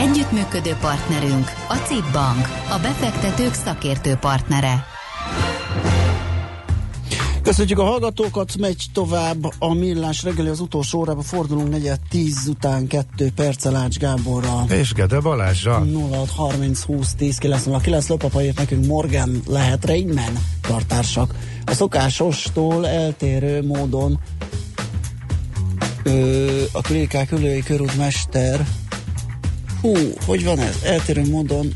Együttműködő partnerünk a CIP Bank, a befektetők szakértő partnere. Köszönjük a hallgatókat, megy tovább a millás reggeli az utolsó órába fordulunk negyed tíz után kettő perccel Ács Gáborra. És Gede Balázsra. 0630 20 10 909 Lopapa írt nekünk Morgan lehet Rainman kartársak. A szokásostól eltérő módon ö, a Klikák ülői körútmester hú, hogy van ez? Eltérő módon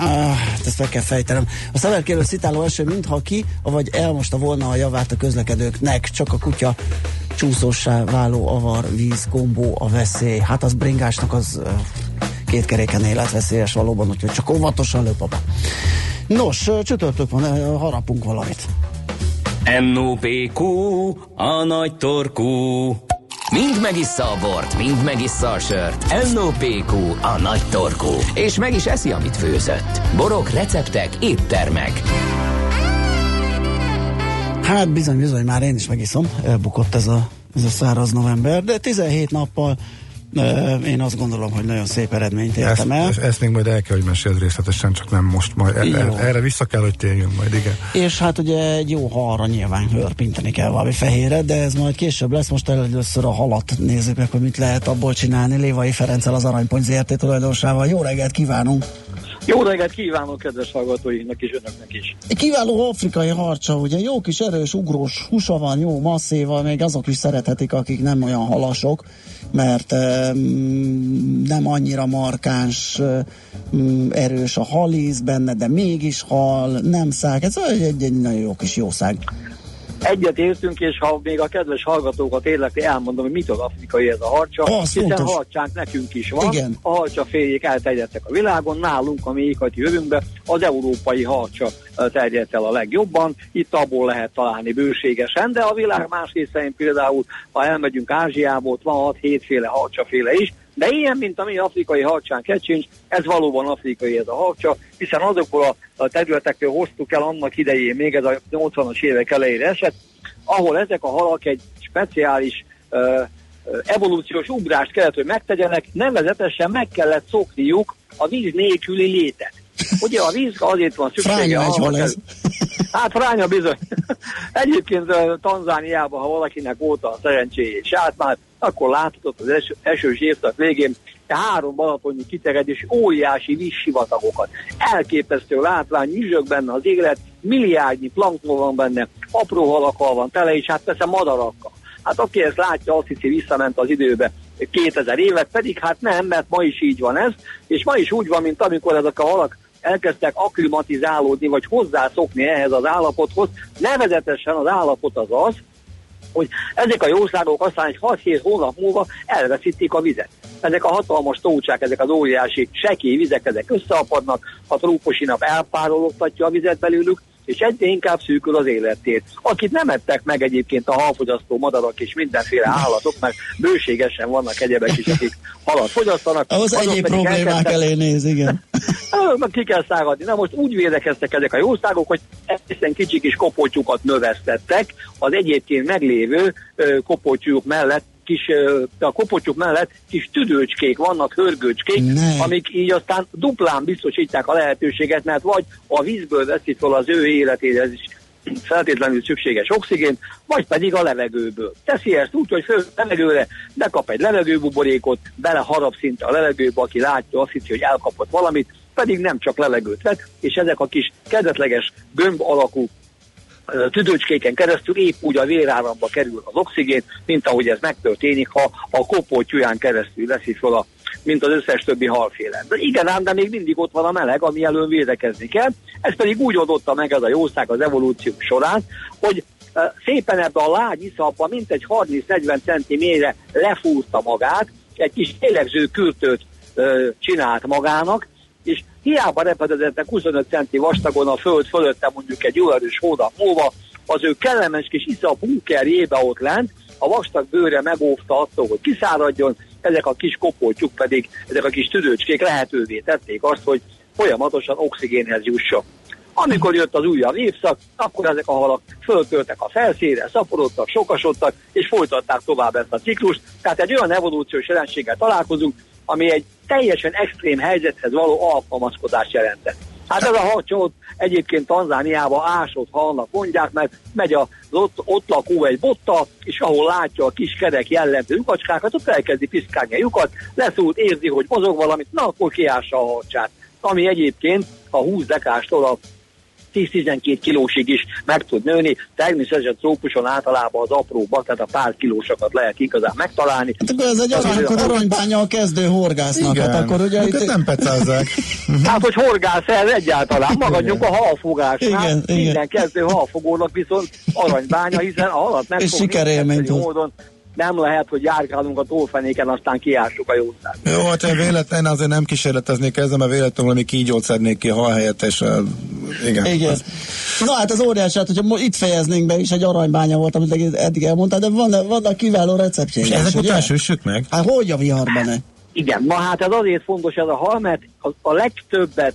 Ah, ezt meg kell fejtenem. A szemelkélő szitáló eső mintha ki, vagy elmosta volna a javát a közlekedőknek, csak a kutya csúszósá váló avar, víz, kombó, a veszély. Hát az bringásnak az két keréken életveszélyes valóban, úgyhogy csak óvatosan lőpapa. Nos, csütörtök van, harapunk valamit. NOPQ, a nagy torkú. Mind megissza a bort, mind megissza a sört. NOPQ, a nagy torkú. És meg is eszi, amit főzött. Borok, receptek, éttermek. Hát bizony, bizony, már én is megiszom. Elbukott ez a, ez a száraz november, de 17 nappal én azt gondolom, hogy nagyon szép eredményt értem el. Ezt, ezt még majd el kell, hogy meséld részletesen, csak nem most majd. El, erre vissza kell, hogy térjünk majd, igen. És hát ugye egy jó halra nyilván hörpinteni kell valami fehérre, de ez majd később lesz. Most először a halat nézzük meg, hogy mit lehet abból csinálni. Lévai Ferenccel az Aranypont ZRT tulajdonosával. Jó reggelt kívánunk! Jó reggelt kívánok kedves hallgatóinknak és önöknek is. Kiváló afrikai harcsa, ugye jó kis erős, ugrós húsa van, jó masszéval, még azok is szerethetik, akik nem olyan halasok, mert um, nem annyira markáns, um, erős a halíz benne, de mégis hal, nem szág, ez egy, egy, egy nagyon jó kis jószág. Egyet értünk, és ha még a kedves hallgatókat érdekli, elmondom, hogy mitől afrikai ez a harcsa, Az hiszen fontos. harcsánk nekünk is van. Igen. A harcsa féljék elterjedtek a világon, nálunk a mi éghajti jövőnkben az európai harcsa terjedt el a legjobban. Itt abból lehet találni bőségesen, de a világ más részein például, ha elmegyünk Ázsiába, ott van 6-7 féle harcsaféle is, de ilyen, mint a mi afrikai harcsán kecsincs, ez valóban afrikai ez a harcsa, hiszen azokból a, a területekről hoztuk el annak idején, még ez a 80-as évek elejére esett, ahol ezek a halak egy speciális ö, ö, evolúciós ugrást kellett, hogy megtegyenek, nevezetesen meg kellett szokniuk a víz nélküli létet. Ugye a víz azért van szüksége. Fránya a ez. Hát fránya bizony. Egyébként Tanzániában, ha valakinek volt a szerencséje és át már, akkor láthatott az eső, esős évszak végén három balatonnyi kiterjedés óriási vízsivatagokat. Elképesztő látvány, nyüzsög benne az élet, milliárdnyi plankton van benne, apró halakkal van tele, és hát persze madarakkal. Hát aki ezt látja, azt hiszi visszament az időbe 2000 évet, pedig hát nem, mert ma is így van ez, és ma is úgy van, mint amikor ezek a halak elkezdtek akklimatizálódni, vagy hozzászokni ehhez az állapothoz. Nevezetesen az állapot az az, hogy ezek a jószágok aztán egy 6-7 hónap múlva elveszítik a vizet. Ezek a hatalmas tócsák, ezek az óriási sekély vizek, ezek összeapadnak, a trópusi nap elpárologtatja a vizet belőlük, és egyre inkább szűkül az élettét. Akit nem ettek meg egyébként a halfogyasztó madarak és mindenféle állatok, mert bőségesen vannak egyebek is, akik halat fogyasztanak. Ahhoz egyéb problémák elkezdtek- elé néz, igen. ki kell szágadni. Na most úgy védekeztek ezek a jószágok, hogy egészen kicsi kis kopótyúkat növesztettek az egyébként meglévő ö, mellett kis, a kopótyúk mellett kis tüdőcskék vannak, hörgőcskék, Ne. amik így aztán duplán biztosítják a lehetőséget, mert vagy a vízből veszi fel az ő életéhez is feltétlenül szükséges oxigént, vagy pedig a levegőből. Teszi ezt úgy, hogy föl levegőre, bekap egy levegőbuborékot, beleharap szinte a levegőbe, aki látja, azt hiszi, hogy elkapott valamit, pedig nem csak levegőt vett, és ezek a kis kedvetleges gömb alakú tüdőcskéken keresztül épp úgy a véráramba kerül az oxigén, mint ahogy ez megtörténik, ha a kopótyúján keresztül veszi fel a mint az összes többi halféle. De igen ám, de még mindig ott van a meleg, ami elől védekezni kell. Ez pedig úgy adotta meg ez a jószág az evolúció során, hogy szépen ebbe a lágy iszapba mintegy 30-40 centi mélyre lefúrta magát, egy kis lélegző kürtőt ö, csinált magának, és hiába repedezetnek 25 centi vastagon a föld fölötte mondjuk egy jó erős hónap múlva, az ő kellemes kis isza bunkerjébe ott lent, a vastag bőre megóvta attól, hogy kiszáradjon, ezek a kis kopoltyúk pedig, ezek a kis tüdőcskék lehetővé tették azt, hogy folyamatosan oxigénhez jusson. Amikor jött az újabb évszak, akkor ezek a halak föltöltek a felszínre, szaporodtak, sokasodtak, és folytatták tovább ezt a ciklust. Tehát egy olyan evolúciós jelenséggel találkozunk, ami egy teljesen extrém helyzethez való alkalmazkodást jelentett. Hát ez a hacsót egyébként Tanzániában ásott halnak mondják, mert megy az ott, ott lakó egy botta, és ahol látja a kis kerek jellemző lyukacskákat, ott elkezdi piszkálni a lyukat, leszúrt, érzi, hogy mozog valamit, na akkor kiássa a hacsát. Ami egyébként a 20 dekástól a 10-12 kilósig is meg tud nőni. Természetesen trópuson általában az apróbbak, tehát a pár kilósokat lehet igazán megtalálni. Hát akkor ez egy arany, aranybánya a kezdő horgásznak. Igen. Hát akkor ugye hát itt... nem pecázzák. Hát, hogy horgász ez egyáltalán, magadjunk a halfogásnál. Igen, igen. Minden kezdő halfogónak viszont aranybánya, hiszen a halat meg És sikerélményt módon nem lehet, hogy járkálunk a tófenéken, aztán kiássuk a jószág. Jó, hát én véletlen azért nem kísérleteznék ezzel, mert véletlenül valami kígyót szednék ki hal helyett, és uh, igen. Igen. Na hát az óriási, hát hogyha itt fejeznénk be is, egy aranybánya volt, amit eddig elmondtál, de van, vannak kiváló receptjei. És ezek után süssük meg? Hát hogy a viharban? Igen, na hát ez azért fontos ez a hal, mert a, a legtöbbet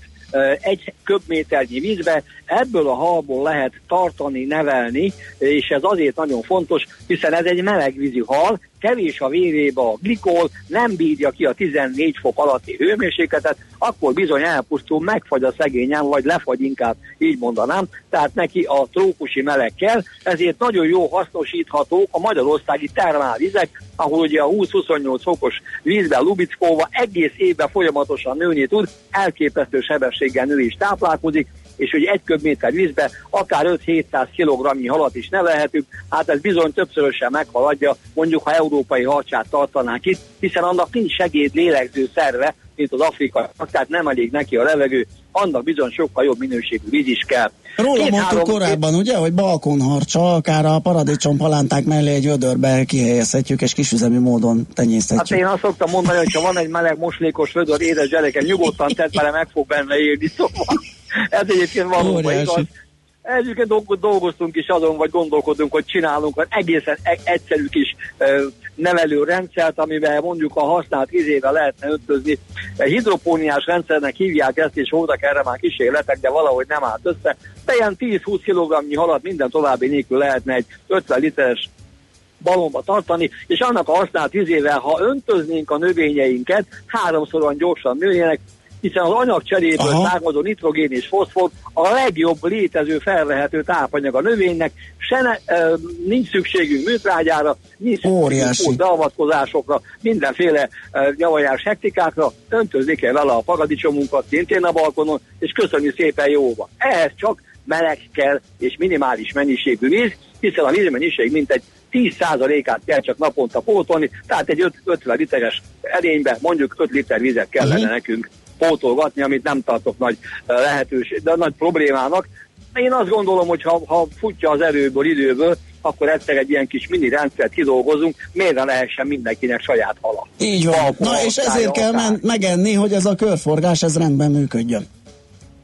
egy köbméternyi vízbe. Ebből a halból lehet tartani, nevelni, és ez azért nagyon fontos, hiszen ez egy melegvízi hal, kevés a vérébe a glikol, nem bírja ki a 14 fok alatti hőmérsékletet, akkor bizony elpusztul, megfagy a szegényen, vagy lefagy inkább, így mondanám, tehát neki a trópusi meleg kell, ezért nagyon jó hasznosíthatók a magyarországi termálvizek, ahol ugye a 20-28 fokos vízben lubickóva egész évben folyamatosan nőni tud, elképesztő sebességgel nő és táplálkozik, és hogy egy köbméter vízbe akár 5-700 kg halat is nevelhetünk, hát ez bizony többszörösen meghaladja, mondjuk ha európai harcsát tartanánk itt, hiszen annak nincs segéd lélegző szerve, mint az afrikai, tehát nem elég neki a levegő, annak bizony sokkal jobb minőségű víz is kell. Róla mondtuk korábban, ugye, hogy balkonharcsa, akár a paradicsom palánták mellé egy vödörbe kihelyezhetjük, és kisüzemi módon Hát tenyészthetjük. én azt szoktam mondani, hogy ha van egy meleg moslékos vödör, édes gyerekem, nyugodtan tedd bele, meg fog benne élni, szóval ez egyébként valóban igaz. Egyébként dolg- dolgoztunk is azon, vagy gondolkodunk, hogy csinálunk egy egészen e- egyszerű kis nevelő rendszert, amivel mondjuk a használt izével lehetne öntözni. Egy hidropóniás rendszernek hívják ezt, és voltak erre már kísérletek, de valahogy nem állt össze. De ilyen 10-20 kg halat minden további nélkül lehetne egy 50 literes balomba tartani, és annak a használt vizével, ha öntöznénk a növényeinket, háromszoran gyorsan nőjenek, hiszen az anyagcseréből Aha. származó nitrogén és foszfor a legjobb létező felvehető tápanyag a növénynek, se ne, e, nincs szükségünk műtrágyára, nincs szükségünk beavatkozásokra, mindenféle e, javajás hektikákra, öntözni kell vele a paradicsomunkat szintén a balkonon, és köszönjük szépen jóva. Ehhez csak meleg kell és minimális mennyiségű víz, hiszen a vízmennyiség mintegy 10%-át kell csak naponta pótolni, tehát egy öt- 50 literes edénybe mondjuk 5 liter vizet kellene Mhm. nekünk pótolgatni, amit nem tartok nagy eh, lehetőség, de nagy problémának. Én azt gondolom, hogy ha, ha futja az erőből, időből, akkor egyszer egy ilyen kis mini rendszert kidolgozunk, miért ne lehessen mindenkinek saját hala. Így van. Na és ezért kell men- megenni, hogy ez a körforgás ez rendben működjön.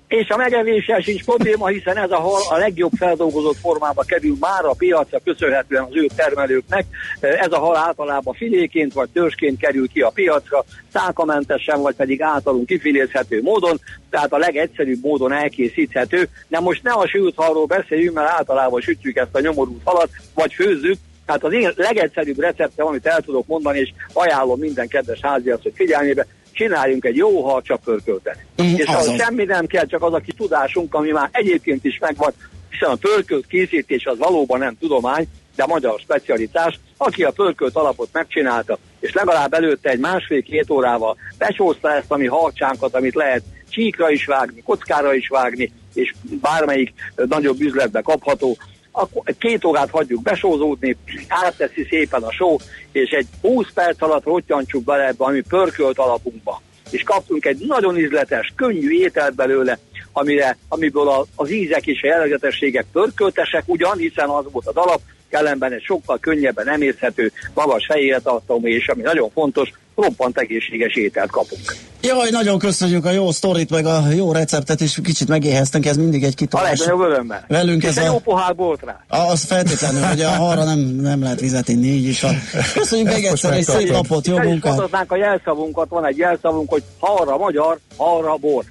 És a megevéssel sincs probléma, hiszen ez a hal a legjobb feldolgozott formába kerül már a piacra, köszönhetően az ő termelőknek. Ez a hal általában filéként vagy törzsként kerül ki a piacra, szálkamentesen vagy pedig általunk kifilézhető módon, tehát a legegyszerűbb módon elkészíthető. De most ne a sült halról beszéljünk, mert általában sütjük ezt a nyomorult halat, vagy főzzük, tehát az én legegyszerűbb receptem, amit el tudok mondani, és ajánlom minden kedves háziasz, hogy figyelmébe, csináljunk egy jó halcsapörköltet. Mm, és ahhoz semmi nem kell, csak az a kis tudásunk, ami már egyébként is megvan, hiszen a pörkölt készítés az valóban nem tudomány, de magyar specialitás. Aki a pörkölt alapot megcsinálta, és legalább előtte egy másfél-két órával besózta ezt a mi halcsánkat, amit lehet csíkra is vágni, kockára is vágni, és bármelyik nagyobb üzletbe kapható, akkor két órát hagyjuk besózódni, átteszi szépen a só, és egy 20 perc alatt rottyantsuk bele ebbe, ami pörkölt alapunkba. És kaptunk egy nagyon ízletes, könnyű ételt belőle, amire, amiből a, az ízek és a jellegzetességek pörköltesek ugyan, hiszen az volt az alap, ellenben egy sokkal könnyebben emészhető, magas fejértartalmú, és ami nagyon fontos, roppant egészséges ételt kapunk. Jaj, nagyon köszönjük a jó sztorit, meg a jó receptet, és kicsit megéheztünk, ez mindig egy A kitolás. legnagyobb örömmel. Velünk És ez a- jó pohár bort rá. Az feltétlenül, hogy a arra nem, nem lehet vizet inni, így is van. Köszönjük még egyszer, egy szép napot, jó munkát! a jelszavunkat, van egy jelszavunk, hogy ha arra magyar, ha arra bor.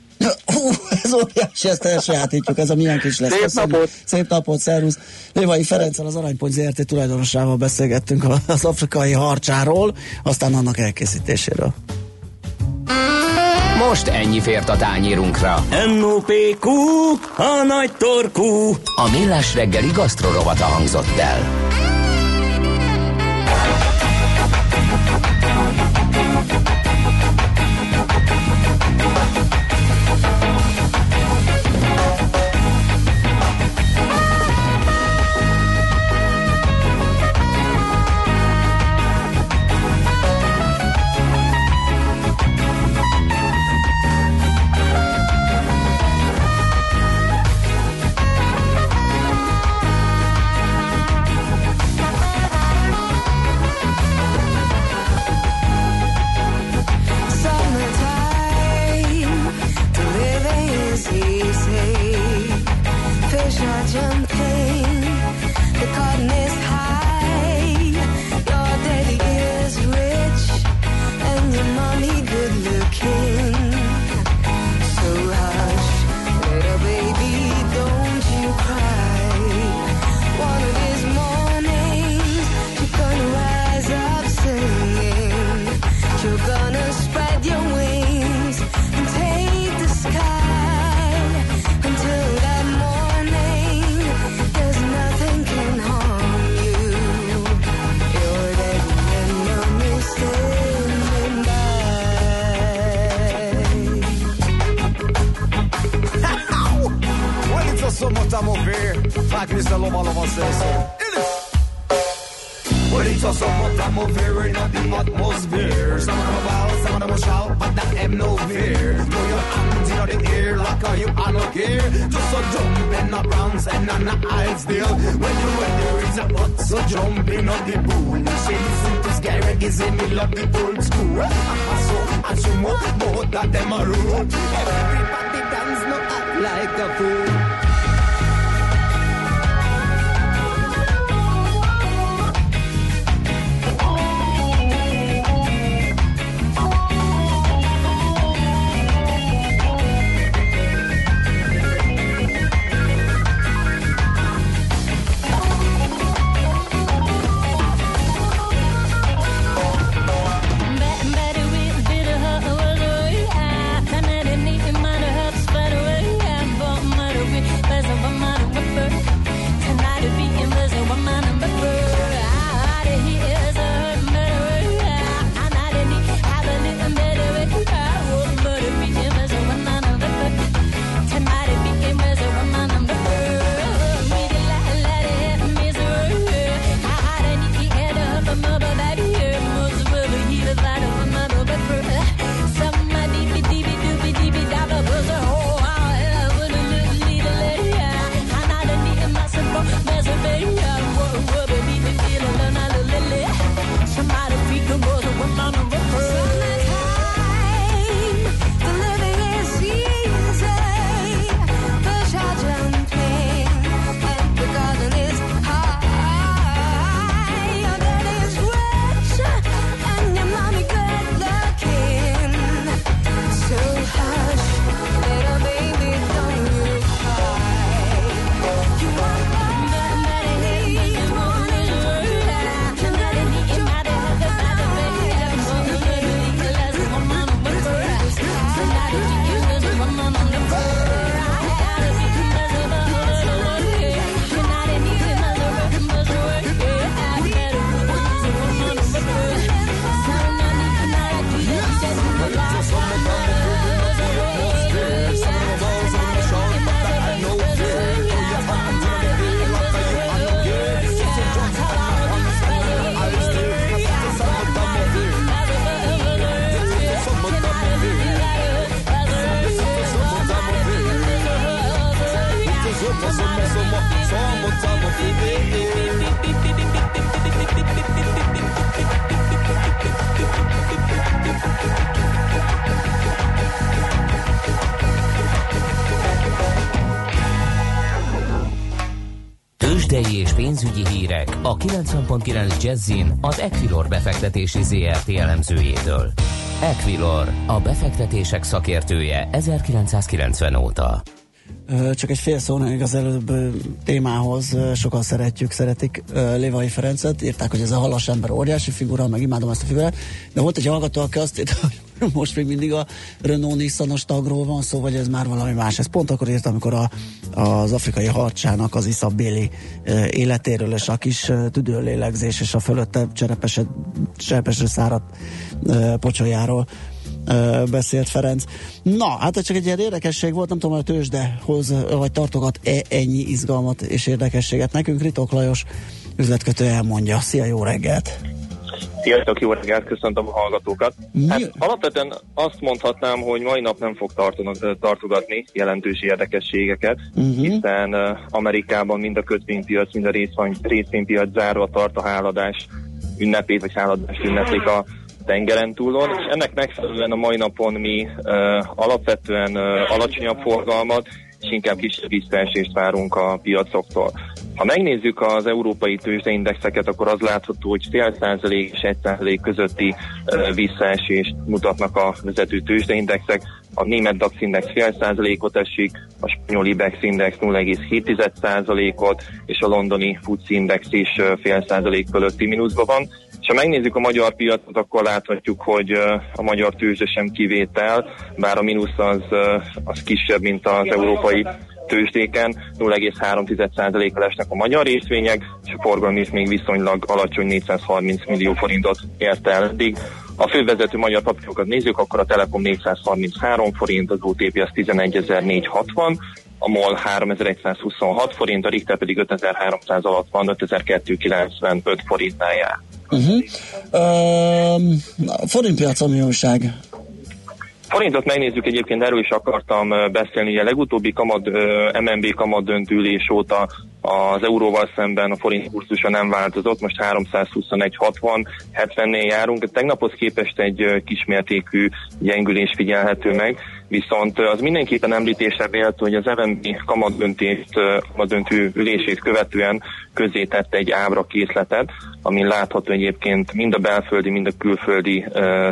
Hú, ez óriási, ezt elsajátítjuk, ez a milyen kis lesz. Szép Köszönjük. napot! Szép napot, szervusz! Lévai Ferenccel az Aranypont ZRT tulajdonosával beszélgettünk az afrikai harcsáról, aztán annak elkészítéséről. Most ennyi fért a tányérunkra. M.O.P.Q. A nagy torkú. A Millás reggeli gasztrorovata hangzott el. Are jumping, the a summertime affair, like Mr. Loma Loma says so. Well, it's a summertime affair in the atmosphere. Some of them some of them shout, but that have no fear. Throw your hands in the air like a you I don't care. Just a jump in the bronze and on the aisle still. When you weather is a hot, so jump in on the pool. She listen to scary, is in middle of the old school. And so, and so more, both of them are rule. Everybody dance, no act like a fool. 90.9 Jazzin az Equilor befektetési ZRT elemzőjétől. Equilor, a befektetések szakértője 1990 óta. Csak egy fél szó még az előbb témához sokan szeretjük, szeretik Lévai Ferencet, írták, hogy ez a halas ember óriási figura, meg imádom ezt a figurát, de volt egy hallgató, aki azt írta, hogy most még mindig a Renault Nissanos tagról van szó, vagy ez már valami más. Ez pont akkor írtam, amikor a, az afrikai harcsának az iszabéli ö, életéről és a kis ö, tüdőlélegzés és a fölötte cserepesed, cserepesre száradt ö, pocsolyáról beszélt Ferenc. Na, hát ez csak egy ilyen érdekesség volt, nem tudom, hogy a tőzsde hoz, vagy tartogat-e ennyi izgalmat és érdekességet nekünk. Ritok Lajos üzletkötő elmondja. Szia, jó reggelt! Sziasztok, jó reggelt, köszöntöm a hallgatókat. Mi- Hát alapvetően azt mondhatnám, hogy mai nap nem fog tartonak, tartogatni jelentős érdekességeket, Mhm. hiszen uh, Amerikában mind a kötvénypiac, mind a részvény, részvénypiac zárva tart a háladás ünnepét, vagy háladás ünneplik a tengeren túlon, és ennek megfelelően a mai napon mi uh, alapvetően uh, alacsonyabb forgalmat, és inkább kisebb visszaesést várunk a piacoktól. Ha megnézzük az európai tőzsdeindexeket, akkor az látható, hogy fél százalék és egy százalék közötti visszaesést mutatnak a vezető tőzsdeindexek. A német DAX index fél százalékot esik, a spanyol IBEX index 0,7 százalékot, és a londoni FTSE index is fél százalék fölötti mínuszban van. És ha megnézzük a magyar piacot, akkor láthatjuk, hogy a magyar tőzsde sem kivétel, bár a mínusz az, az kisebb, mint az európai tőzsdéken 0,3%-kal esnek a magyar részvények, és a forgalom is még viszonylag alacsony 430 millió forintot ért el eddig. A fővezető magyar papírokat nézzük, akkor a Telekom 433 forint, az OTP az 11.460, a MOL 3126 forint, a Richter pedig 5300 alatt van, 5295 forintnál jár. Uh-huh. Um, forintpiacon mi újság? Forintot megnézzük egyébként, erről is akartam beszélni. A legutóbbi kamat, ö, MNB kamat döntülés óta az euróval szemben a forint kurzusa nem változott, most 321.60, 70-nél járunk. Tegnaphoz képest egy kismértékű gyengülés figyelhető meg, viszont az mindenképpen említésre vélt, hogy az MNB kamatdöntést, kamatdöntő ülését követően közé tette egy ábra készletet, amin látható egyébként mind a belföldi, mind a külföldi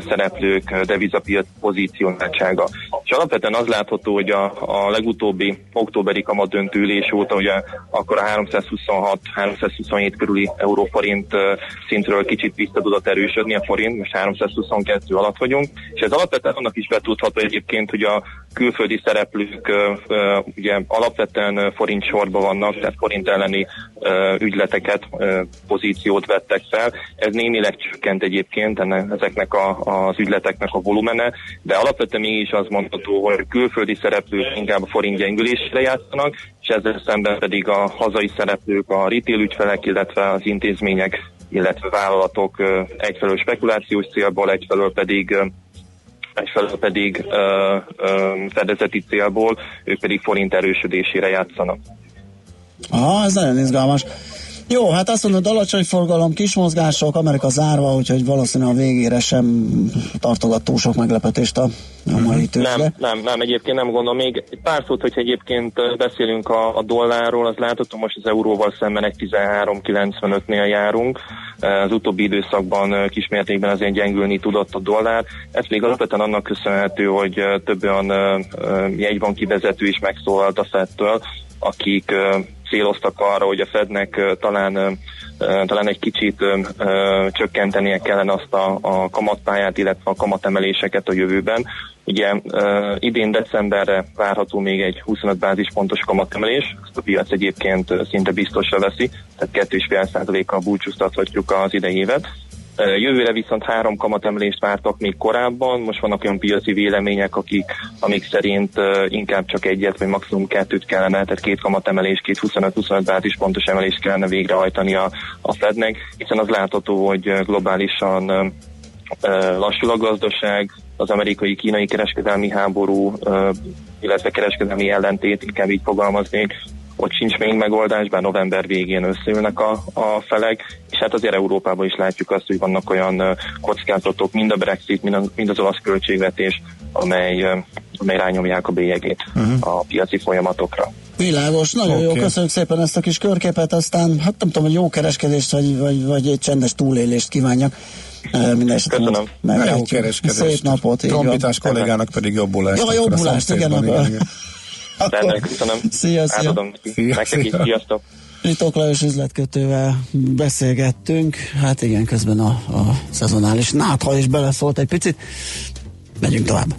szereplők devizapiac pozícionáltsága. És alapvetően az látható, hogy a, a legutóbbi októberi kamadöntő ülés óta ugye akkor a 326-327 körüli euróforint uh, szintről kicsit vissza tudott erősödni a forint, most 322 alatt vagyunk, és ez alapvetően annak is betudható egyébként, hogy a külföldi szereplők ugye alapvetően forint sorban vannak, tehát forint elleni ügyleteket, pozíciót vettek fel. Ez némileg csökkent egyébként ennek, ezeknek a, az ügyleteknek a volumene, de alapvetően mégis az mondható, hogy külföldi szereplők inkább a forint gyengülésre játszanak, és ezzel szemben pedig a hazai szereplők, a retail ügyfelek, illetve az intézmények, illetve vállalatok egyfelől spekulációs célból, egyfelől pedig egyfelől pedig ö, ö, fedezeti célból, ők pedig forint erősödésére játszanak. Aha, ez nagyon izgalmas. Jó, hát azt mondod, alacsony forgalom, kis mozgások, Amerika zárva, úgyhogy valószínűleg a végére sem tartogat túl sok meglepetést a, a mai tőzsde. Nem, nem, nem, egyébként nem gondolom. Még egy pár szót, hogy egyébként beszélünk a, a dollárról, az látható, most az euróval szemben egy 13.95-nél járunk. Az utóbbi időszakban kismértékben azért gyengülni tudott a dollár. Ez még alapvetően annak köszönhető, hogy több olyan jegybanki vezető is megszólalt a Fedtől, akik céloztak arra, hogy a Fednek talán talán egy kicsit csökkentenie kellene azt a, a kamatpályát, illetve a kamatemeléseket a jövőben. Ugye idén decemberre várható még egy 25 bázispontos kamatemelés, ezt a piac egyébként szinte biztosra veszi, tehát 2,5%-kal búcsúztathatjuk az idei évet. Jövőre viszont három kamatemelést vártak még korábban, most vannak olyan piaci vélemények, akik, amik szerint inkább csak egyet, vagy maximum kettőt kellene, tehát két kamatemelés, két 25-25 bázispontos emelést kellene végrehajtani a, a Fednek, hiszen az látható, hogy globálisan lassul a gazdaság, az amerikai-kínai kereskedelmi háború, illetve kereskedelmi ellentét, inkább így fogalmaznék, ott sincs még megoldás, bár november végén összeülnek a, a felek, és hát azért Európában is látjuk azt, hogy vannak olyan kockázatok, mind a Brexit, mind, a, mind az olasz költségvetés, amely, amely rányomják a bélyegét uh-huh. a piaci folyamatokra. Világos, nagyon jó, Oké. köszönjük szépen ezt a kis körképet, aztán hát nem tudom, hogy jó kereskedést, vagy, vagy, vagy egy csendes túlélést kívánjak. Minden Köszönöm. Na, jó kereskedést. Szép napot. Trombitás kollégának pedig jobbulást. Ja, a jobbulást, igen, szomszédban, akkor- Rendben, köszönöm. Szia, szia. Átadom. Szia, Nektek szia. sziasztok. Ritok Lajos üzletkötővel beszélgettünk, hát igen, közben a, a szezonális nátha is beleszólt egy picit. Megyünk tovább.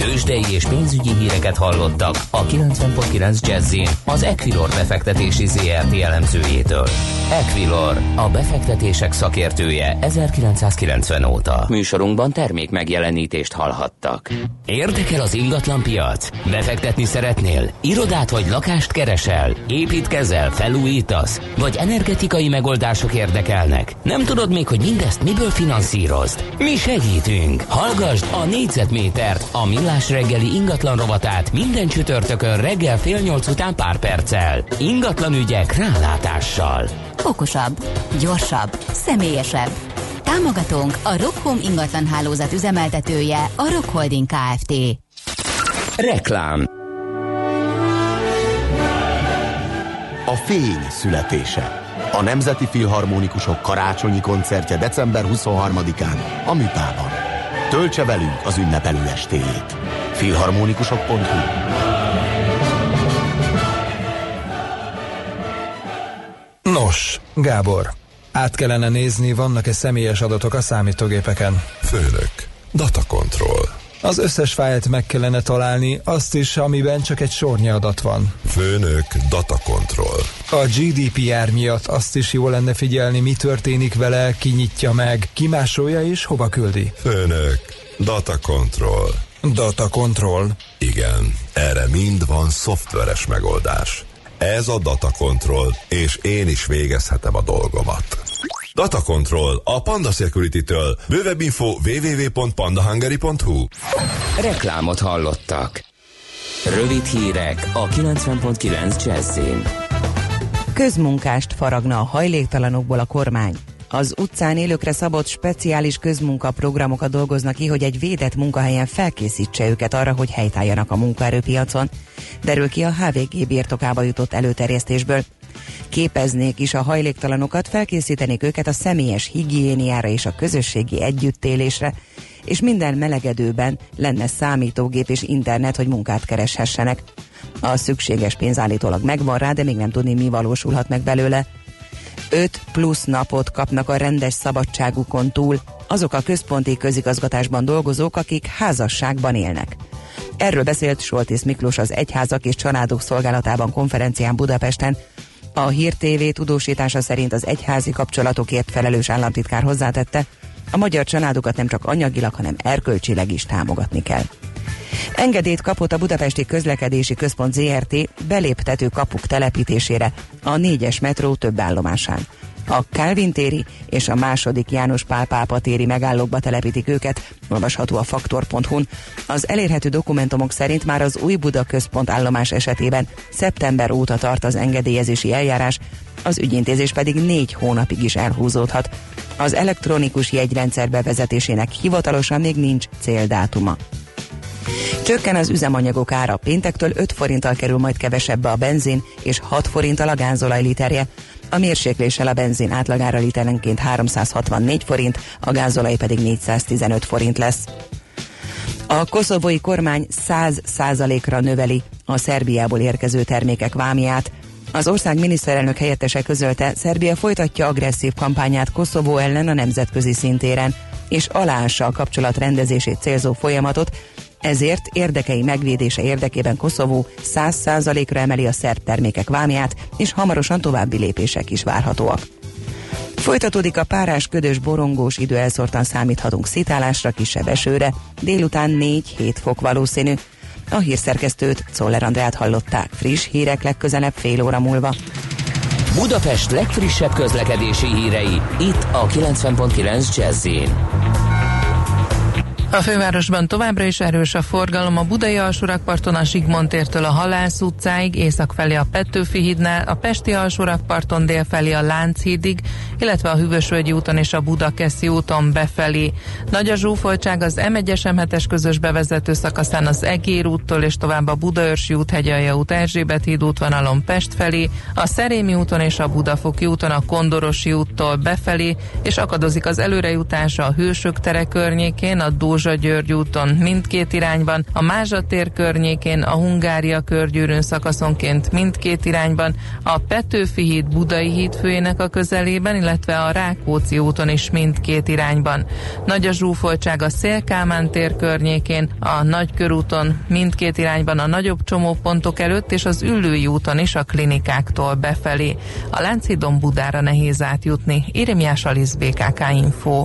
Tőzsdei és pénzügyi híreket hallottak a 90.9 Jazzin az Equilor befektetési ZRT elemzőjétől. Equilor, a befektetések szakértője 1990 óta. Műsorunkban termék megjelenítést hallhattak. Érdekel az ingatlan piac? Befektetni szeretnél? Irodát vagy lakást keresel? Építkezel? Felújítasz? Vagy energetikai megoldások érdekelnek? Nem tudod még, hogy mindezt miből finanszírozd? Mi segítünk! Hallgasd a négyzetmétert, a millás reggeli ingatlan rovatát minden csütörtökön reggel fél nyolc után pár perccel. Ingatlan ügyek rálátással. Okosabb, gyorsabb, személyesebb. Támogatónk a Rockholm ingatlan hálózat üzemeltetője, a Rock Holding Kft. Reklám A fény születése. A Nemzeti Filharmonikusok karácsonyi koncertje december 23-án a Műpában. Töltse velünk az ünnepelő estéjét. Filharmonikusok.hu Nos, Gábor, át kellene nézni, vannak-e személyes adatok a számítógépeken. Főnök, data control. Az összes fájlt meg kellene találni, azt is, amiben csak egy sornyi adat van. Főnök, data control. A GDPR miatt azt is jó lenne figyelni, mi történik vele, ki nyitja meg, ki másolja és hova küldi. Főnök, data control. Data control. Igen, erre mind van szoftveres megoldás. Ez a data control, és én is végezhetem a dolgomat. Data Control a Panda Security-től. Bővebb info www.pandahungary.hu Reklámot hallottak. Rövid hírek a 90.9 Jazzin. Közmunkást faragna a hajléktalanokból a kormány. Az utcán élőkre szabott speciális közmunkaprogramokat dolgoznak ki, hogy egy védett munkahelyen felkészítse őket arra, hogy helytálljanak a munkaerőpiacon. Derül ki a HVG birtokába jutott előterjesztésből. Képeznék is a hajléktalanokat, felkészítenék őket a személyes higiéniára és a közösségi együttélésre, és minden melegedőben lenne számítógép és internet, hogy munkát kereshessenek. A szükséges pénz állítólag megvan rá, de még nem tudni, mi valósulhat meg belőle. 5 plusz napot kapnak a rendes szabadságukon túl azok a központi közigazgatásban dolgozók, akik házasságban élnek. Erről beszélt Soltész Miklós az Egyházak és Családok Szolgálatában konferencián Budapesten. A Hír TV tudósítása szerint az egyházi kapcsolatokért felelős államtitkár hozzátette, a magyar családokat nem csak anyagilag, hanem erkölcsileg is támogatni kell. Engedélyt kapott a Budapesti Közlekedési Központ ZRT beléptető kapuk telepítésére a négyes metró több állomásán. A Kálvin téri és a második János Pál Pápa téri megállókba telepítik őket, olvasható a faktor.hu-n. Az elérhető dokumentumok szerint már az új Buda központ állomás esetében szeptember óta tart az engedélyezési eljárás, az ügyintézés pedig négy hónapig is elhúzódhat. Az elektronikus jegyrendszer bevezetésének hivatalosan még nincs céldátuma. Csökken az üzemanyagok ára. Péntektől 5 forinttal kerül majd kevesebbe a benzin, és 6 forinttal a gázolaj literje. A mérsékléssel a benzin átlagára literenként 364 forint, a gázolaj pedig 415 forint lesz. A koszovói kormány 100 százalékra növeli a Szerbiából érkező termékek vámiát. Az ország miniszterelnök helyettese közölte, Szerbia folytatja agresszív kampányát Koszovó ellen a nemzetközi szintéren, és aláássa a kapcsolat rendezését célzó folyamatot, ezért érdekei megvédése érdekében Koszovó 100%-ra emeli a szerb termékek vámját, és hamarosan további lépések is várhatóak. Folytatódik a párás, ködös, borongós idő, elszórtan számíthatunk szitálásra, kisebb esőre, délután 4-7 fok valószínű. A hírszerkesztőt, Czoller Andrát hallották. Friss hírek legközelebb fél óra múlva. Budapest legfrissebb közlekedési hírei, itt a 90.9 Jazzin. A fővárosban továbbra is erős a forgalom a Budai alsórakparton a Zsigmond tértől a Halász utcáig, észak felé a Petőfi hídnál, a Pesti alsórakparton dél felé a Lánchídig, illetve a Hűvösvölgyi úton és a Budakeszi úton befelé. Nagy a zsúfoltság az M1-es M7-es közös bevezető szakaszán az Egér úttól és tovább a Budaörsi út, Hegyalja út, Erzsébet híd útvonalon Pest felé, a Szerémi úton és a Budafoki úton a Kondorosi úttól befelé, és akadozik az előrejutása a Hősök tere környékén, a Dózsa György úton mindkét irányban, a Mázsa tér környékén, a Hungária körgyűrűn szakaszonként mindkét irányban, a Petőfi híd Budai híd főjének a közelében, illetve a Rákóczi úton is mindkét irányban. Nagy a zsúfoltság a Szélkámán tér környékén, a Nagykörúton mindkét irányban a nagyobb csomópontok előtt, és az Üllői úton is a klinikáktól befelé. A Láncidon Budára nehéz átjutni. Irimiás Alisz BKK Info.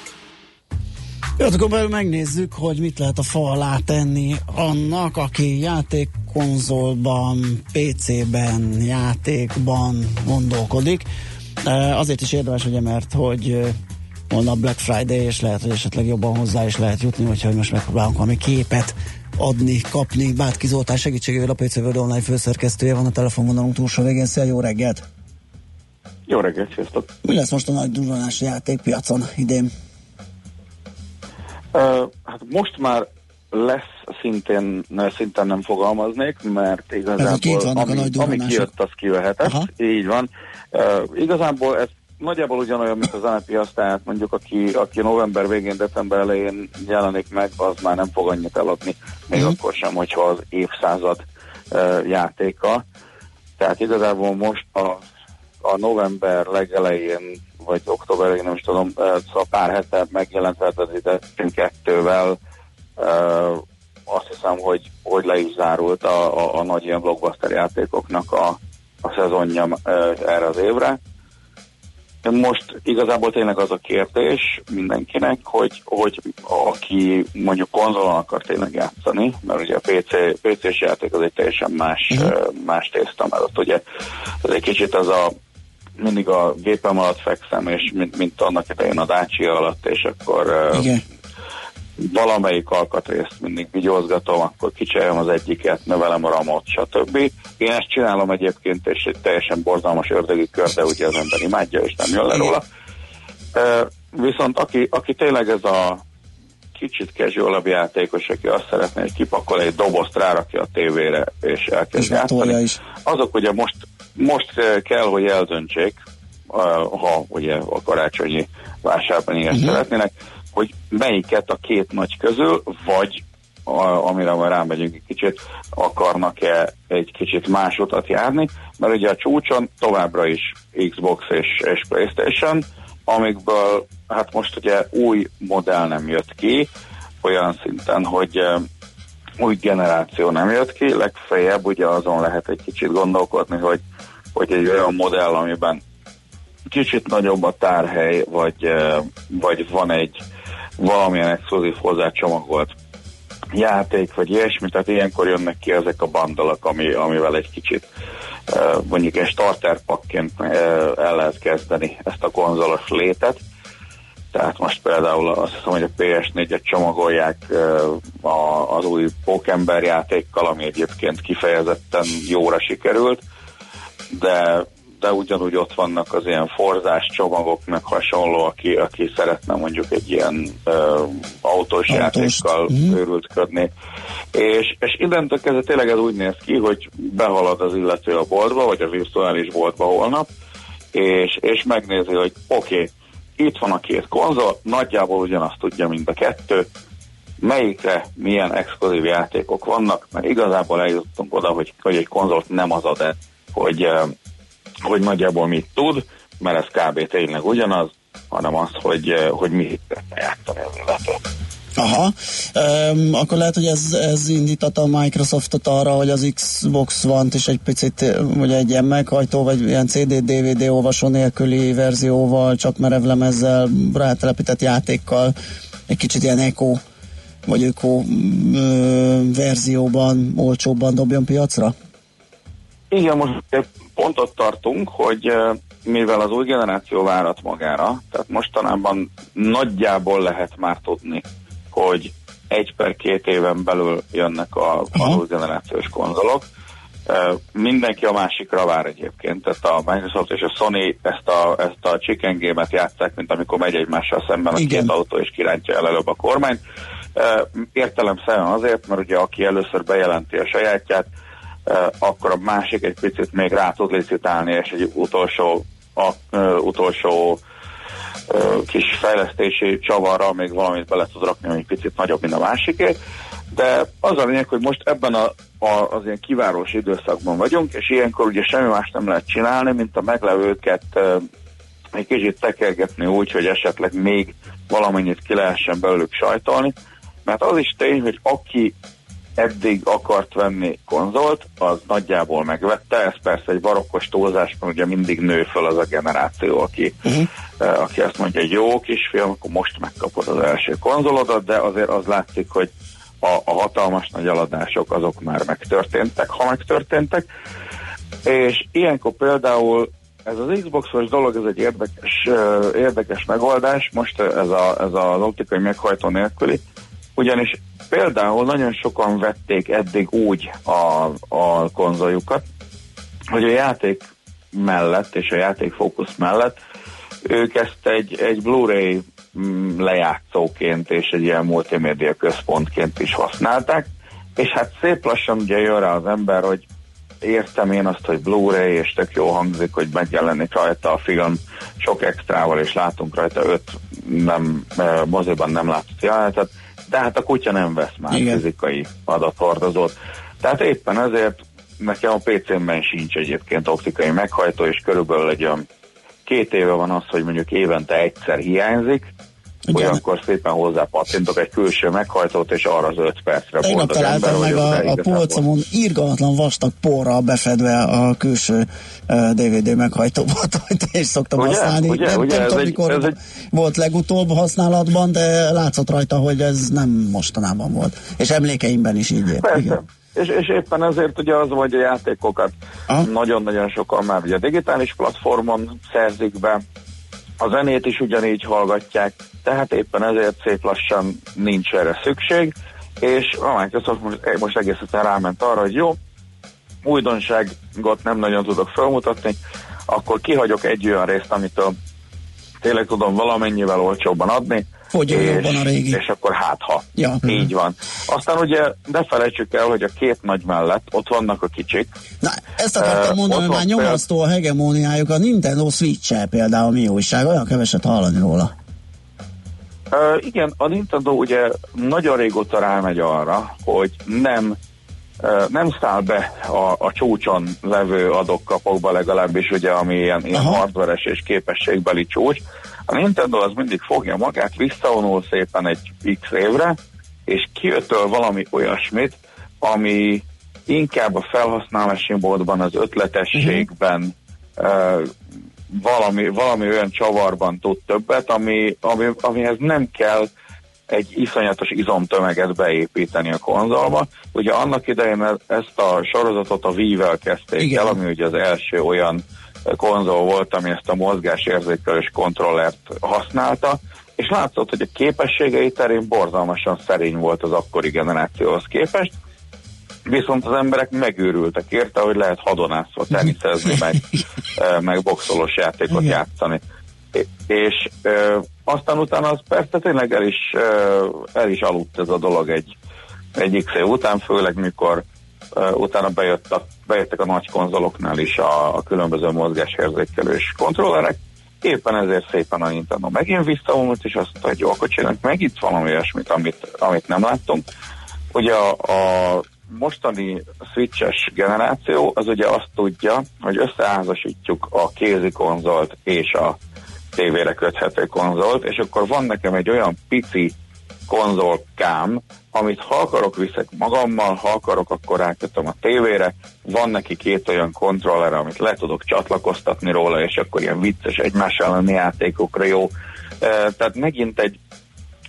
Jó, akkor belül megnézzük, hogy mit lehet a fa alá tenni annak, aki játékkonzolban, PC-ben, játékban gondolkodik. E, Azért is érdemes, ugye, mert hogy e, holnap Black Friday, és lehet, hogy esetleg jobban hozzá is lehet jutni, hogyha most megpróbálunk valami képet adni, kapni. Bátki Zoltán segítségével a PC World Online főszerkesztője van a telefonvonalunk túlsó végén. Szia, jó reggelt! Jó reggelt, sziasztok! Mi lesz most a nagy durranás játékpiacon idén? Hát most már lesz szintén, szinten nem fogalmaznék, mert igazából vannak a ami, nagy ami kijött, az kivehetett. Aha. Így van. Uh, igazából ez nagyjából ugyanolyan, mint az zenepiac, tehát mondjuk aki, aki november végén, december elején jelenik meg, az már nem fog annyit eladni, még Mhm. akkor sem, hogyha az évszázad uh, játéka. Tehát igazából most a, a november legelején, vagy október elején, nem is tudom, szóval pár hete megjelent 2-vel, uh, azt hiszem, hogy, hogy le is zárult a, a, a nagy ilyen blockbuster játékoknak a, a szezonja erre az évre. Most igazából tényleg az a kérdés mindenkinek, hogy, hogy aki mondjuk konzolon akar tényleg játszani, mert ugye a PC, PC-s játék az egy teljesen más, uh-huh. más tészta, mert ott ugye ez egy kicsit az a mindig a gépem alatt fekszem, és mint, mint annak idején a Dacia alatt, és akkor Igen. valamelyik alkatrészt mindig vigyozgatom, akkor kicserélem az egyiket, növelem a ramot, stb. Én ezt csinálom egyébként, és egy teljesen borzalmas ördögi kör, de ugye az ember imádja, és nem jön le róla. Viszont aki, aki tényleg ez a kicsit casual játékos, aki azt szeretné, hogy kipakol egy dobozt, rárakja a tévére, és elkezd És játszani, is. azok ugye most, most eh, kell, hogy eldöntsék, eh, ha ugye a karácsonyi vásárban ilyet Mhm. uh-huh. szeretnének, hogy melyiket a két nagy közül, vagy a, amire majd rámegyünk egy kicsit, akarnak-e egy kicsit más utat járni, mert ugye a csúcson továbbra is Xbox és, és Playstation, amikből hát most ugye új modell nem jött ki, olyan szinten, hogy eh, új generáció nem jött ki, legfeljebb ugye azon lehet egy kicsit gondolkodni, hogy, hogy egy olyan modell, amiben kicsit nagyobb a tárhely, vagy, vagy van egy valamilyen exkluzív hozzácsomagolt játék, vagy ilyesmi, tehát ilyenkor jönnek ki ezek a bandalak, ami, amivel egy kicsit mondjuk egy starter pakként eh, el lehet kezdeni ezt a konzolos létet. Tehát most például azt hiszem, hogy a PS4-et csomagolják az új Pókember játékkal, ami egyébként kifejezetten jóra sikerült, de de ugyanúgy ott vannak az ilyen forzás csomagok, meg hasonló, aki, aki szeretne mondjuk egy ilyen uh, autós Autós. játékkal Mhm. őrültködni. És, és innentől kezdve tényleg ez úgy néz ki, hogy behalad az illető a boltba, vagy a virtuális boltba holnap, és, és megnézi, hogy oké, okay, itt van a két konzol, nagyjából ugyanazt tudja, mint a kettő, melyikre milyen exkluzív játékok vannak, mert igazából eljutottunk oda, hogy, hogy egy konzolt nem az ad hogy, hogy nagyjából mit tud, mert ez kb. tényleg ugyanaz, hanem az, hogy, hogy mi játszani az illető. Aha, um, akkor lehet, hogy ez, ez indította a Microsoftot arra, hogy az Xbox One-t is egy picit, ugye egy ilyen meghajtó, vagy ilyen CD-DVD olvasó nélküli verzióval, csak merevlemezzel, rátelepített játékkal, egy kicsit ilyen eko, vagy öko verzióban, olcsóbban dobjon piacra? Igen, most pont ott tartunk, hogy mivel az új generáció várat magára, tehát mostanában nagyjából lehet már tudni, hogy egy per két éven belül jönnek a, az új generációs konzolok. Mindenki a másikra vár egyébként, tehát a Microsoft és a Sony ezt a, ezt a chicken game-et játszák, mint amikor megy egymással szemben a Igen. két autó és kirántja el előbb a kormányt. Értelemszerűen azért, mert ugye aki először bejelenti a sajátját, akkor a másik egy picit még rá tud licitálni, és egy utolsó, a, utolsó kis fejlesztési csavarral még valamit bele tud rakni, ami egy picit nagyobb, mint a másiké. De az a lényeg, hogy most ebben a, a, az ilyen kivárós időszakban vagyunk, és ilyenkor ugye semmi más nem lehet csinálni, mint a meglevőket ö, egy kicsit tekergetni úgy, hogy esetleg még valamennyit ki lehessen belőlük sajtolni. Mert az is tény, hogy aki eddig akart venni konzolt, az nagyjából megvette, ez persze egy barokkos túlzás, mert ugye mindig nő föl az a generáció, aki, uh-huh. uh, aki azt mondja, hogy jó kisfiam, akkor most megkapod az első konzolodat, de azért az látszik, hogy a, a hatalmas nagy eladások azok már megtörténtek, ha megtörténtek, és ilyenkor például ez az Xbox-os dolog, ez egy érdekes, uh, érdekes megoldás, most ez, a, ez az optikai meghajtó nélküli, ugyanis például nagyon sokan vették eddig úgy a, a konzoljukat, hogy a játék mellett és a játékfókusz mellett ők ezt egy, egy Blu-ray mm, lejátszóként és egy ilyen multimédia központként is használták, és hát szép lassan ugye jön rá az ember, hogy értem én azt, hogy Blu-ray, és tök jó hangzik, hogy megjelenik rajta a film. Sok extrával, és látunk rajta öt nem, eh, moziban nem látott jelenetet, de hát a kutya nem vesz már Igen. fizikai adathordozót. Tehát éppen ezért nekem a PC-ben sincs egyébként optikai meghajtó, és körülbelül egy olyan két éve van az, hogy mondjuk évente egyszer hiányzik, olyankor szépen hozzá pattintok egy külső meghajtót, és arra az öt percre Tegnap találtam meg a, a polcomon irgalmatlan vastag porral befedve a külső uh, DVD meghajtómat, amit én szoktam Ugye? használni. Ugye? nem, Ugye? nem tudom, mikor egy- volt legutóbb használatban, de látszott rajta, hogy ez nem mostanában volt. És emlékeimben is így ér. Persze. És, és éppen ezért ugye az, hogy a játékokat nagyon-nagyon sokan már ugye digitális platformon szerzik be, a zenét is ugyanígy hallgatják, tehát éppen ezért szép lassan nincs erre szükség, és a Microsoft most, most egész egyszerűen ráment arra, hogy jó, újdonságot nem nagyon tudok felmutatni, akkor kihagyok egy olyan részt, amitől tényleg tudom valamennyivel olcsóbban adni, És, jobban a régi. és akkor hát ha. Ja. Így van. Aztán ugye ne felejtsük el, hogy a két nagy mellett ott vannak a kicsik. Na, ezt akartam mondani, hogy már nyomasztó a hegemóniájuk, a Nintendo switch például mi újság, olyan keveset hallani róla. Uh, igen, a Nintendo ugye nagyon régóta rámegy arra, hogy nem uh, nem száll be a, a csúcson levő adok-kapokba legalábbis, ugye, ami ilyen, ilyen hardveres és képességbeli csúcs. A Nintendo az mindig fogja magát, visszavonul szépen egy x évre, és kiötöl valami olyasmit, ami inkább a felhasználási módban, az ötletességben, uh, valami, valami olyan csavarban tud többet, ami, ami, amihez nem kell egy iszonyatos izomtömeget beépíteni a konzolba. Ugye annak idején e- ezt a sorozatot a Wii-vel kezdték Igen. el, ami ugye az első olyan konzol volt, ami ezt a mozgásérzékelős kontrollert használta, és látszott, hogy a képességei terén borzalmasan szerény volt az akkori generációhoz képest, viszont az emberek megőrültek érte, hogy lehet hadonászva teniszezni, meg, meg boxolós játékot játszani. É- És ö, aztán utána az persze tényleg el is, ö, el is aludt ez a dolog egy, egy x után, főleg mikor utána bejött a, bejöttek a nagy konzoloknál is a, a különböző mozgásérzékelős kontrollerek. Éppen ezért szépen a Nintendo megint visszavonult, és azt hogy jó, akkor csinálunk meg itt valami olyasmit, amit, amit nem láttunk. Ugye a, a mostani switches generáció az ugye azt tudja, hogy összeházasítjuk a kézi konzolt és a tévére köthető konzolt, és akkor van nekem egy olyan pici konzolkám, amit ha akarok viszek magammal, ha akarok, akkor rákötöm a tévére. Van neki két olyan kontroller, amit le tudok csatlakoztatni róla, és akkor ilyen vicces egymás elleni játékokra jó. Tehát megint egy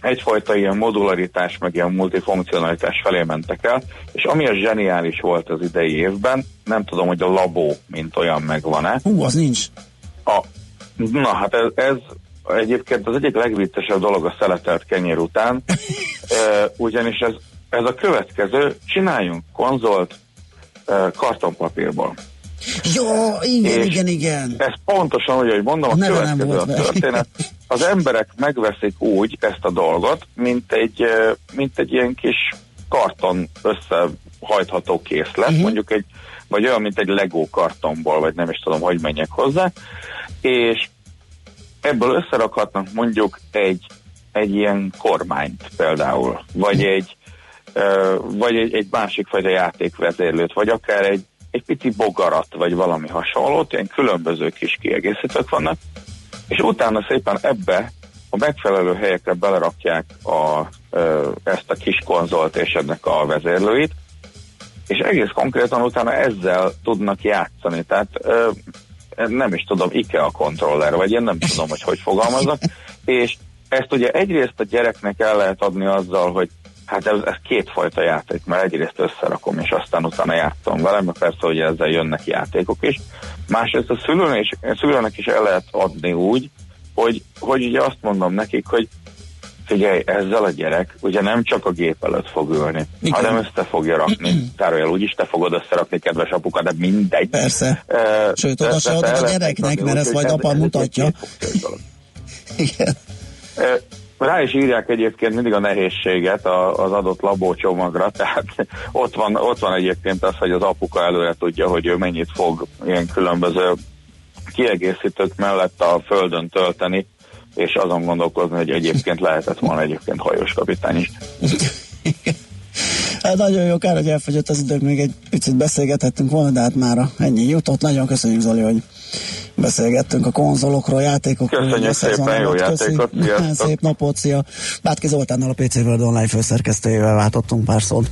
egyfajta ilyen modularitás, meg ilyen multifunkcionalitás felé mentek el, és ami a zseniális volt az idei évben, nem tudom, hogy a labó, mint olyan megvan-e. Hú, az nincs. A, na hát ez, ez egyébként az egyik legviccesebb dolog a szeletelt kenyér után, ugyanis ez, ez a következő, csináljunk konzolt kartonpapírból. Jó, igen, És igen, igen. Ez pontosan úgy, hogy mondom, a, neve következő a történet. Az emberek megveszik úgy ezt a dolgot, mint egy, mint egy ilyen kis karton összehajtható készlet, uh-huh. mondjuk egy, vagy olyan, mint egy Lego kartonból, vagy nem is tudom, hogy menjek hozzá, és ebből összerakhatnak mondjuk egy, egy ilyen kormányt például, vagy egy, ö, vagy egy, egy másik fajta játékvezérlőt, vagy akár egy, egy pici bogarat, vagy valami hasonlót, ilyen különböző kis kiegészítők vannak, és utána szépen ebbe a megfelelő helyekre belerakják a, ezt a kis konzolt és ennek a vezérlőit, és egész konkrétan utána ezzel tudnak játszani. Tehát nem is tudom, IKEA kontroller, vagy én nem tudom, hogy hogy fogalmazok, és ezt ugye egyrészt a gyereknek el lehet adni azzal, hogy hát ez, ez kétfajta játék, mert egyrészt összerakom, és aztán utána játszom vele, mert persze, hogy ezzel jönnek játékok is. Másrészt a szülőnek is, a szülőnek is el lehet adni úgy, hogy, hogy ugye azt mondom nekik, hogy figyelj, ezzel a gyerek ugye nem csak a gép előtt fog ülni, Igen. hanem össze fogja rakni. Zárójel úgyis te fogod összerakni, kedves apuka, de mindegy. Persze. Uh, Sőt, oda se adod a gyereknek, mert ezt majd apa mutatja. Igen. Rá is írják egyébként mindig a nehézséget az adott labócsomagra, tehát ott van, ott van egyébként az, hogy az apuka előre tudja, hogy ő mennyit fog ilyen különböző kiegészítők mellett a földön tölteni, és azon gondolkozni, hogy egyébként lehetett volna egyébként hajós kapitány is. Hát nagyon jó, kár, hogy elfogyott az idők, még egy picit beszélgethettünk volna, de hát már ennyi jutott. Nagyon köszönjük Zoli, hogy beszélgettünk a konzolokról, játékokról. Köszönjük szépen, jó játékot, sziasztok. Szép napot, szia! Bátki Zoltánnal a PC World Online főszerkesztőjével váltottunk pár szót.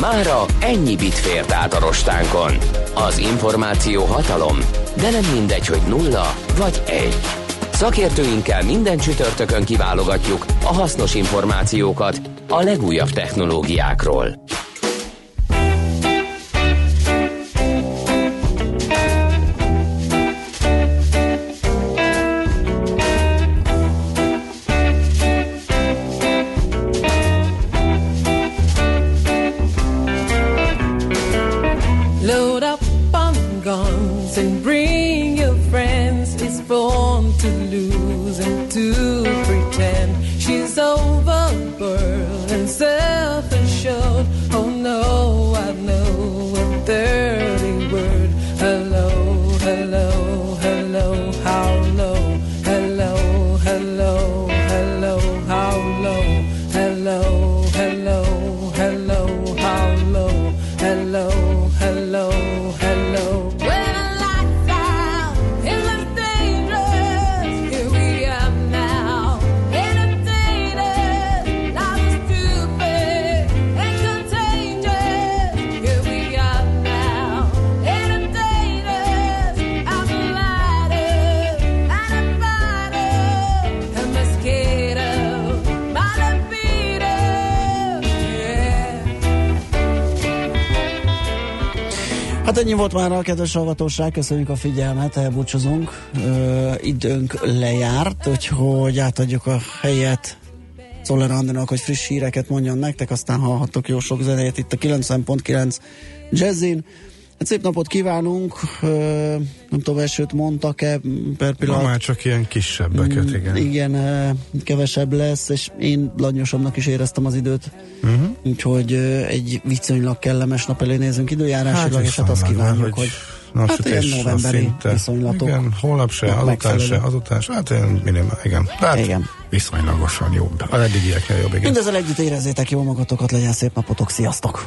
Mára ennyi bit fért át a rostánkon. Az információ hatalom, de nem mindegy, hogy nulla vagy egy. Szakértőinkkel minden csütörtökön kiválogatjuk a hasznos információkat a legújabb technológiákról. Volt már a kedves hallgatóság, köszönjük a figyelmet, elbúcsúzunk. Időnk lejárt, úgyhogy átadjuk a helyet Szoller Andrának, hogy friss híreket mondjon nektek, aztán hallhattok jó sok zenét itt a 90.9 Jazzin. Hát szép napot kívánunk, nem tudom, esőt mondtak-e per Ma pillanat. már csak ilyen kisebbeket, igen. Igen, ö, kevesebb lesz, és én lanyosabbnak is éreztem az időt, Uh-huh. úgyhogy egy viszonylag kellemes nap elé nézünk időjárásilag, Hát és hát azt kívánjuk, hogy hogy hát ilyen novemberi szinte. viszonylatok. Igen, holnap se, azután megfelelő. se, azután se, hát ilyen minimál, igen. Hát Igen. viszonylagosan jobb. Az eddigieknél jobb, igen. Mindezzel együtt érezzétek jól magatokat, legyen szép napotok, sziasztok!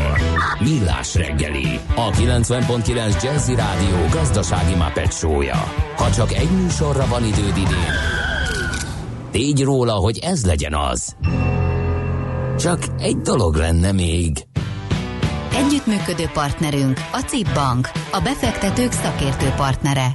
Millás reggeli, a 90.9 Jazzy Rádió gazdasági Muppet show-ja. Ha csak egy műsorra van időd idén, tégy róla, hogy ez legyen az. Csak egy dolog lenne még. Együttműködő partnerünk a CIP Bank, a befektetők szakértő partnere.